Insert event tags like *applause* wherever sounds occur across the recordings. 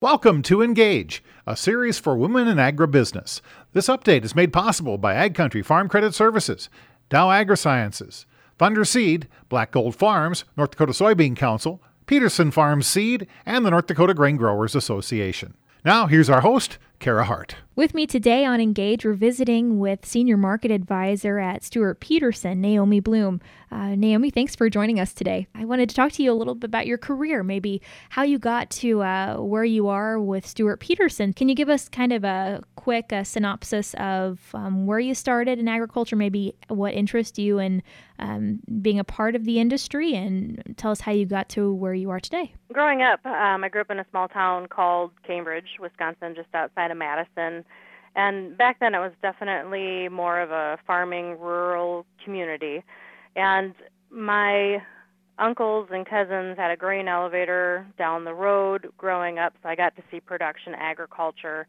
Welcome to Engage, a series for women in agribusiness. This update is made possible by Ag Country Farm Credit Services, Dow AgroSciences, Thunder Seed, Black Gold Farms, North Dakota Soybean Council, Peterson Farms Seed, and the North Dakota Grain Growers Association. Now, here's our host, Kara Hart. With me today on Engage, we're visiting with Senior Market Advisor at Stewart Peterson, Naomi Blohm. Uh, Naomi, thanks for joining us today. I wanted to talk to you a little bit about your career, maybe how you got to uh, where you are with Stewart Peterson. Can you give us kind of a quick uh, synopsis of um, where you started in agriculture, maybe what interests you in um, being a part of the industry, and tell us how you got to where you are today? Growing up, um, I grew up in a small town called Cambridge, Wisconsin, just outside Madison. And back then, it was definitely more of a farming, rural community. And my uncles and cousins had a grain elevator down the road growing up, so I got to see production agriculture.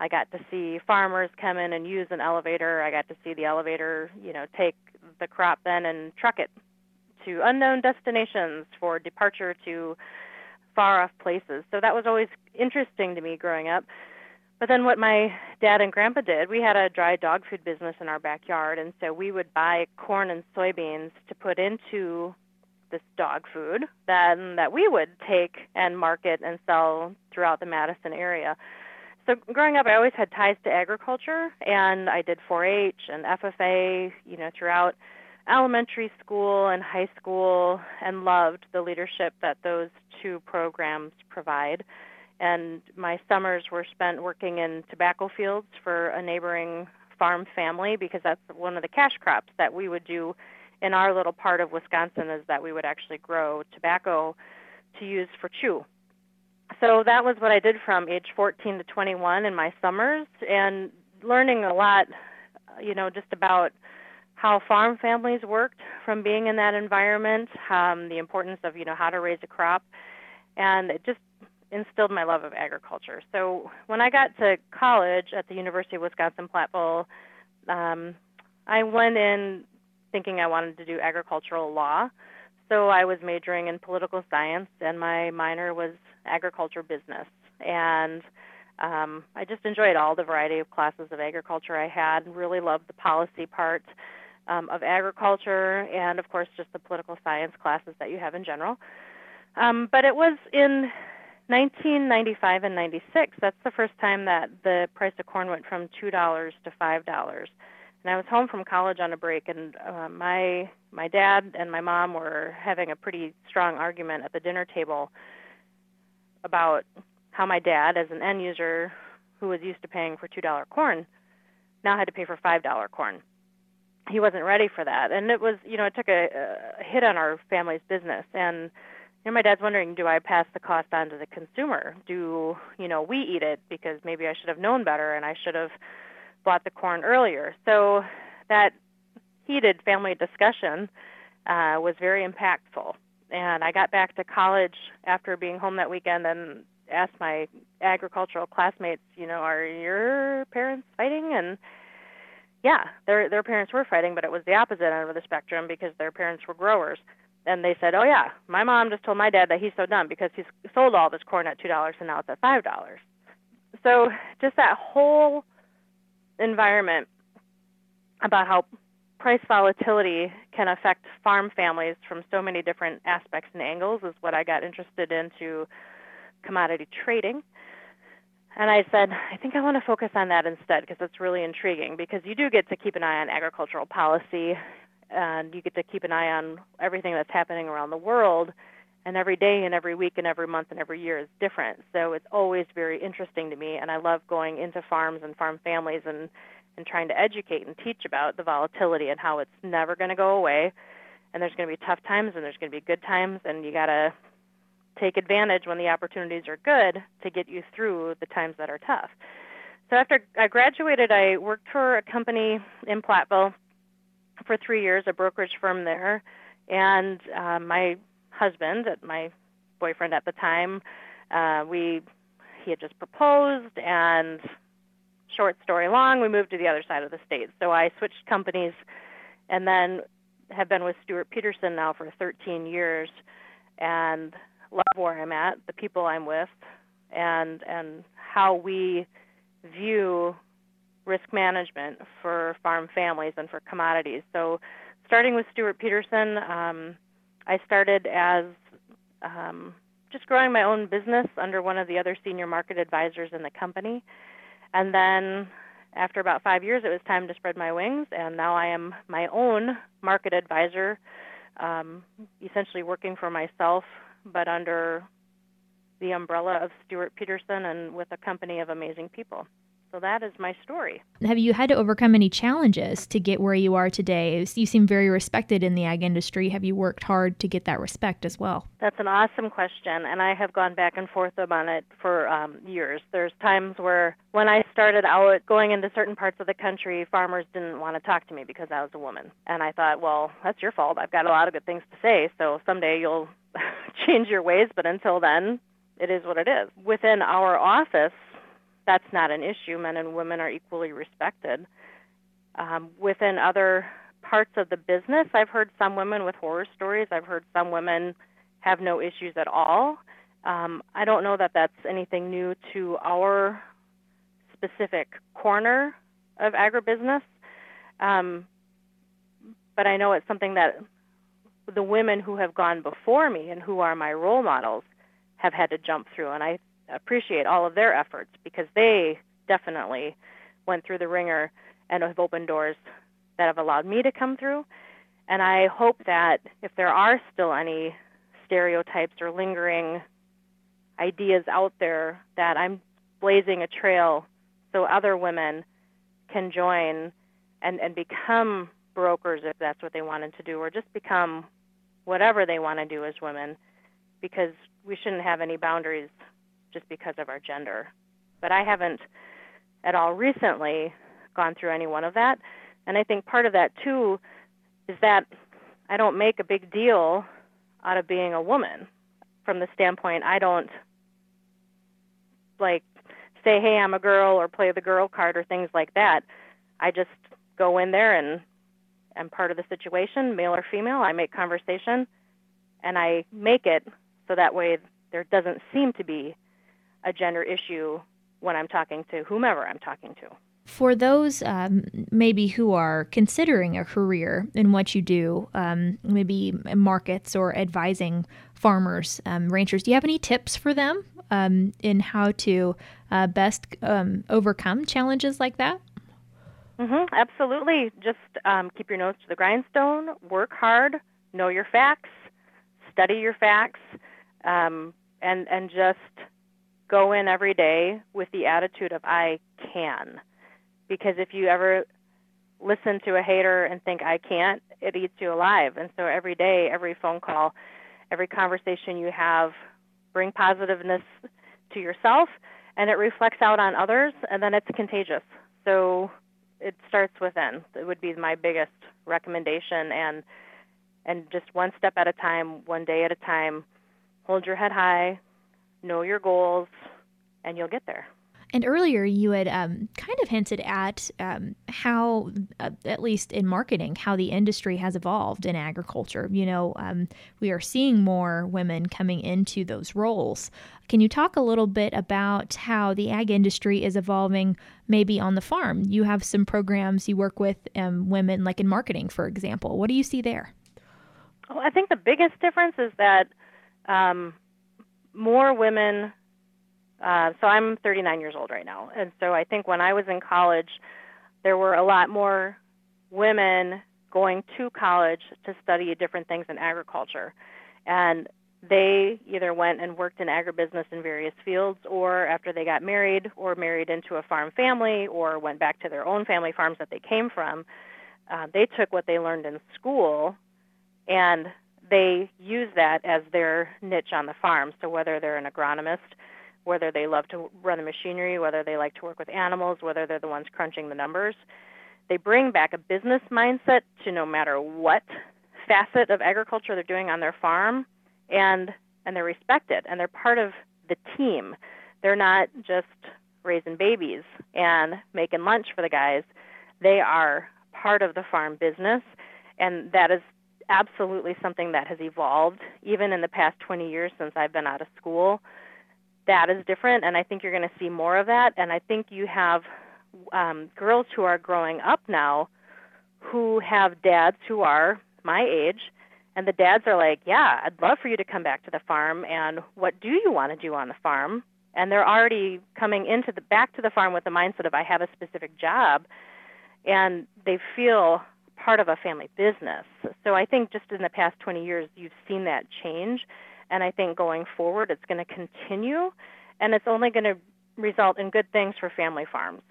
I got to see farmers come in and use an elevator. I got to see the elevator, you know, take the crop then and truck it to unknown destinations for departure to far off places. So that was always interesting to me growing up. But then what my dad and grandpa did, we had a dry dog food business in our backyard, and so we would buy corn and soybeans to put into this dog food that that we would take and market and sell throughout the Madison area. So growing up, I always had ties to agriculture, and I did 4-H and FFA, you know, throughout elementary school and high school, and loved the leadership that those two programs provide and my summers were spent working in tobacco fields for a neighboring farm family because that's one of the cash crops that we would do in our little part of Wisconsin is that we would actually grow tobacco to use for chew. So that was what I did from age 14 to 21 in my summers and learning a lot, you know, just about how farm families worked from being in that environment, um, the importance of, you know, how to raise a crop. And it just instilled my love of agriculture. So when I got to college at the University of Wisconsin Platteville, um, I went in thinking I wanted to do agricultural law. So I was majoring in political science, and my minor was agriculture business. And um, I just enjoyed all the variety of classes of agriculture I had. Really loved the policy part um, of agriculture, and of course, just the political science classes that you have in general. Um, but it was in 1995 and 96, that's the first time that the price of corn went from $2 to $5. And I was home from college on a break, and uh, my my dad and my mom were having a pretty strong argument at the dinner table about how my dad, as an end user who was used to paying for two dollar corn, now had to pay for five dollar corn. He wasn't ready for that, and it was you know it took a, a hit on our family's business and and my dad's wondering, do I pass the cost on to the consumer? Do you know we eat it because maybe I should have known better and I should have bought the corn earlier? So that heated family discussion uh, was very impactful. And I got back to college after being home that weekend and asked my agricultural classmates, you know, are your parents fighting? And yeah, their their parents were fighting, but it was the opposite end of the spectrum because their parents were growers and they said, "Oh yeah, my mom just told my dad that he's so dumb because he's sold all this corn at two dollars and now it's at five dollars." So just that whole environment about how price volatility can affect farm families from so many different aspects and angles is what I got interested into commodity trading. And I said, I think I want to focus on that instead because it's really intriguing because you do get to keep an eye on agricultural policy and you get to keep an eye on everything that's happening around the world and every day and every week and every month and every year is different. So it's always very interesting to me and i love going into farms and farm families and and trying to educate and teach about the volatility and how it's never going to go away. And there's going to be tough times and there's going to be good times and you got to take advantage when the opportunities are good to get you through the times that are tough. So after i graduated i worked for a company in platteville for three years, a brokerage firm there, and uh, my husband, my boyfriend at the time, uh, we he had just proposed, and short story long, we moved to the other side of the state. So I switched companies, and then have been with Stewart Peterson now for 13 years, and love where I'm at, the people I'm with, and and how we view risk management for farm families and for commodities. So, starting with Stewart Peterson, um, I started as um, just growing my own business under one of the other senior market advisors in the company. And then after about five years, it was time to spread my wings, and now I am my own market advisor, um, essentially working for myself, but under the umbrella of Stewart Peterson and with a company of amazing people. So that is my story. Have you had to overcome any challenges to get where you are today? You seem very respected in the ag industry. Have you worked hard to get that respect as well? That's an awesome question, and I have gone back and forth on it for um, years. There's times where, when I started out going into certain parts of the country, farmers didn't want to talk to me because I was a woman. And I thought, well, that's your fault. I've got a lot of good things to say, so someday you'll *laughs* change your ways, but until then, it is what it is. Within our office, that's not an issue. Men and women are equally respected. Um, within other parts of the business, I've heard some women with horror stories. I've heard some women have no issues at all. Um, I don't know that that's anything new to our specific corner of agribusiness, um, but I know it's something that the women who have gone before me and who are my role models have had to jump through, and I appreciate all of their efforts because they definitely went through the ringer and have opened doors that have allowed me to come through. And I hope that if there are still any stereotypes or lingering ideas out there, that I'm blazing a trail so other women can join and, and become brokers if that's what they wanted to do, or just become whatever they want to do as women, because we shouldn't have any boundaries just because of our gender. But I haven't at all recently gone through any one of that. And I think part of that too is that I don't make a big deal out of being a woman from the standpoint I don't like say, hey, I'm a girl or play the girl card or things like that. I just go in there and am part of the situation, male or female. I make conversation and I make it so that way there doesn't seem to be a gender issue when I'm talking to whomever I'm talking to. For those um, maybe who are considering a career in what you do, um, maybe markets or advising farmers, um, ranchers, do you have any tips for them um, in how to uh, best um, overcome challenges like that? Mm-hmm, absolutely. Just um, keep your nose to the grindstone, work hard, know your facts, study your facts, and and just go in every day with the attitude of I can. Because if you ever listen to a hater and think I can't, it eats you alive. And so every day, every phone call, every conversation you have, bring positiveness to yourself and it reflects out on others and then it's contagious. So it starts within. It would be my biggest recommendation and and just one step at a time, one day at a time, hold your head high, know your goals, and you'll get there. And earlier, you had um, kind of hinted at um, how, uh, at least in marketing, how the industry has evolved in agriculture. You know, um, we are seeing more women coming into those roles. Can you talk a little bit about how the ag industry is evolving, maybe on the farm? You have some programs you work with um, women, like in marketing, for example. What do you see there? Well, I think the biggest difference is that um, more women. Uh, so I'm 39 years old right now, and so I think when I was in college, there were a lot more women going to college to study different things in agriculture, and they either went and worked in agribusiness in various fields, or after they got married, or married into a farm family, or went back to their own family farms that they came from. Uh, they took what they learned in school and they use that as their niche on the farm. So whether they're an agronomist, whether they love to run the machinery, whether they like to work with animals, whether they're the ones crunching the numbers, they bring back a business mindset to no matter what facet of agriculture they're doing on their farm and and they're respected and they're part of the team. They're not just raising babies and making lunch for the guys. They are part of the farm business and that is absolutely something that has evolved even in the past 20 years since I've been out of school. that is different, and I think you're going to see more of that. And I think you have um, girls who are growing up now who have dads who are my age, and the dads are like, "Yeah, I'd love for you to come back to the farm. And what do you want to do on the farm?" And they're already coming into the back to the farm with the mindset of, "I have a specific job," and they feel part of a family business. So I think just in the past 20 years, you've seen that change. And I think going forward, it's going to continue, and it's only going to result in good things for family farms.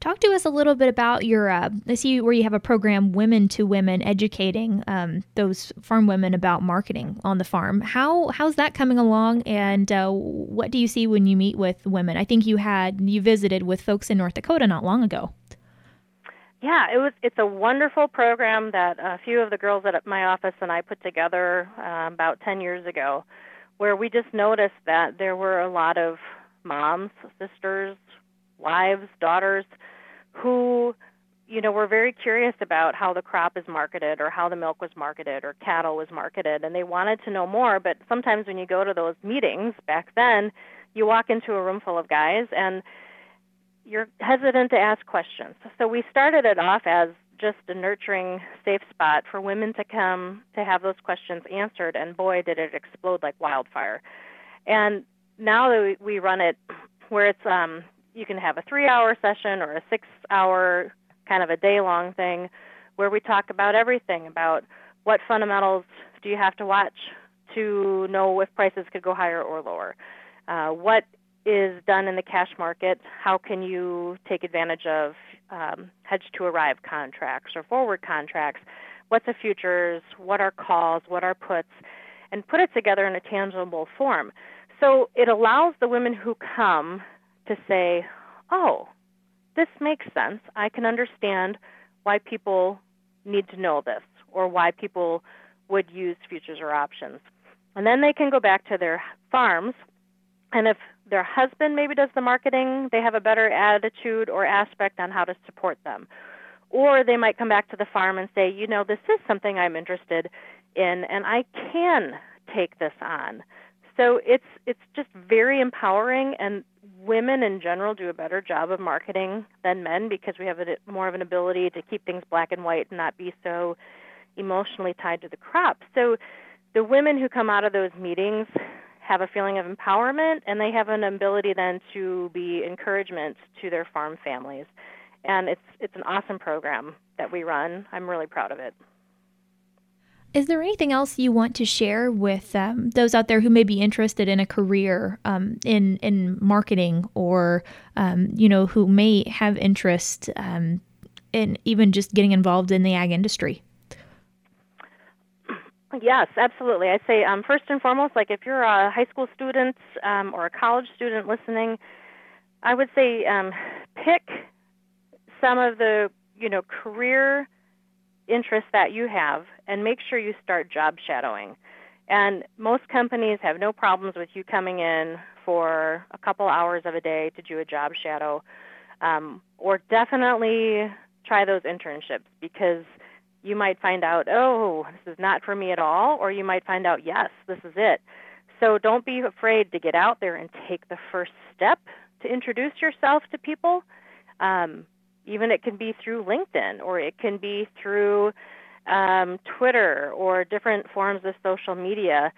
Talk to us a little bit about your. Uh, I see where you have a program, Women to Women, educating um, those farm women about marketing on the farm. How how's that coming along, and uh, what do you see when you meet with women? I think you had you visited with folks in North Dakota not long ago. Yeah, it was. It's a wonderful program that a few of the girls at my office and I put together uh, about 10 years ago, where we just noticed that there were a lot of moms, sisters, wives, daughters, who, you know, were very curious about how the crop is marketed or how the milk was marketed or cattle was marketed, and they wanted to know more. But sometimes when you go to those meetings back then, you walk into a room full of guys and you're hesitant to ask questions. So we started it off as just a nurturing, safe spot for women to come to have those questions answered, and boy, did it explode like wildfire. And now that we run it where it's um, you can have a three-hour session or a six-hour kind of a day-long thing, where we talk about everything about what fundamentals do you have to watch to know if prices could go higher or lower. Uh, what is done in the cash market, how can you take advantage of um, hedge to arrive contracts or forward contracts? What's a futures? What are calls? What are puts? And put it together in a tangible form. So it allows the women who come to say, oh, this makes sense. I can understand why people need to know this or why people would use futures or options. And then they can go back to their farms and if their husband maybe does the marketing, they have a better attitude or aspect on how to support them. Or they might come back to the farm and say, you know, this is something I'm interested in and I can take this on. So it's it's just very empowering and women in general do a better job of marketing than men because we have a, more of an ability to keep things black and white and not be so emotionally tied to the crop. So the women who come out of those meetings have a feeling of empowerment and they have an ability then to be encouragement to their farm families. And it's it's an awesome program that we run. I'm really proud of it. Is there anything else you want to share with um, those out there who may be interested in a career um, in in marketing, or um, you know, who may have interest um, in even just getting involved in the ag industry? Yes, absolutely. I'd say um, first and foremost, like if you're a high school student um, or a college student listening, I would say um, pick some of the you know career interests that you have and make sure you start job shadowing. And most companies have no problems with you coming in for a couple hours of a day to do a job shadow, um, or definitely try those internships because you might find out, oh, this is not for me at all, or you might find out, yes, this is it. So don't be afraid to get out there and take the first step to introduce yourself to people. Um, even it can be through LinkedIn or it can be through um, Twitter or different forms of social media.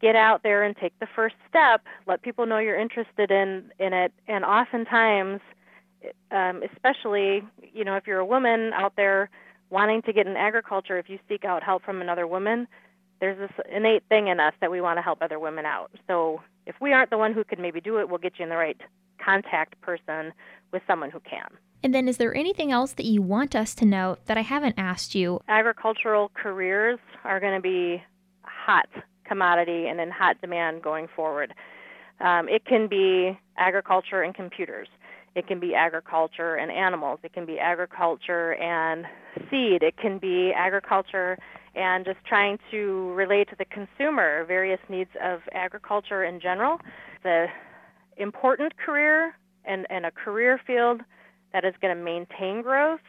Get out there and take the first step. Let people know you're interested in in it. And oftentimes, um, especially you know if you're a woman out there wanting to get in agriculture, if you seek out help from another woman, there's this innate thing in us that we want to help other women out. So if we aren't the one who can maybe do it, we'll get you in the right contact person with someone who can. And then, is there anything else that you want us to know that I haven't asked you? Agricultural careers are going to be hot commodity and in hot demand going forward. Um, it can be agriculture and computers. It can be agriculture and animals. It can be agriculture and seed. It can be agriculture and just trying to relate to the consumer various needs of agriculture in general. The important career and, and a career field that is going to maintain growth.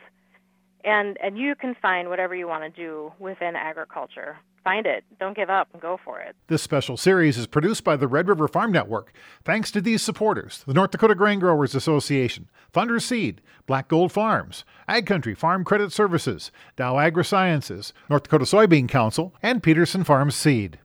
And, and you can find whatever you want to do within agriculture. Find it. Don't give up and go for it. This special series is produced by the Red River Farm Network. Thanks to these supporters the North Dakota Grain Growers Association, Thunder Seed, Black Gold Farms, Ag Country Farm Credit Services, Dow AgroSciences, North Dakota Soybean Council, and Peterson Farms Seed.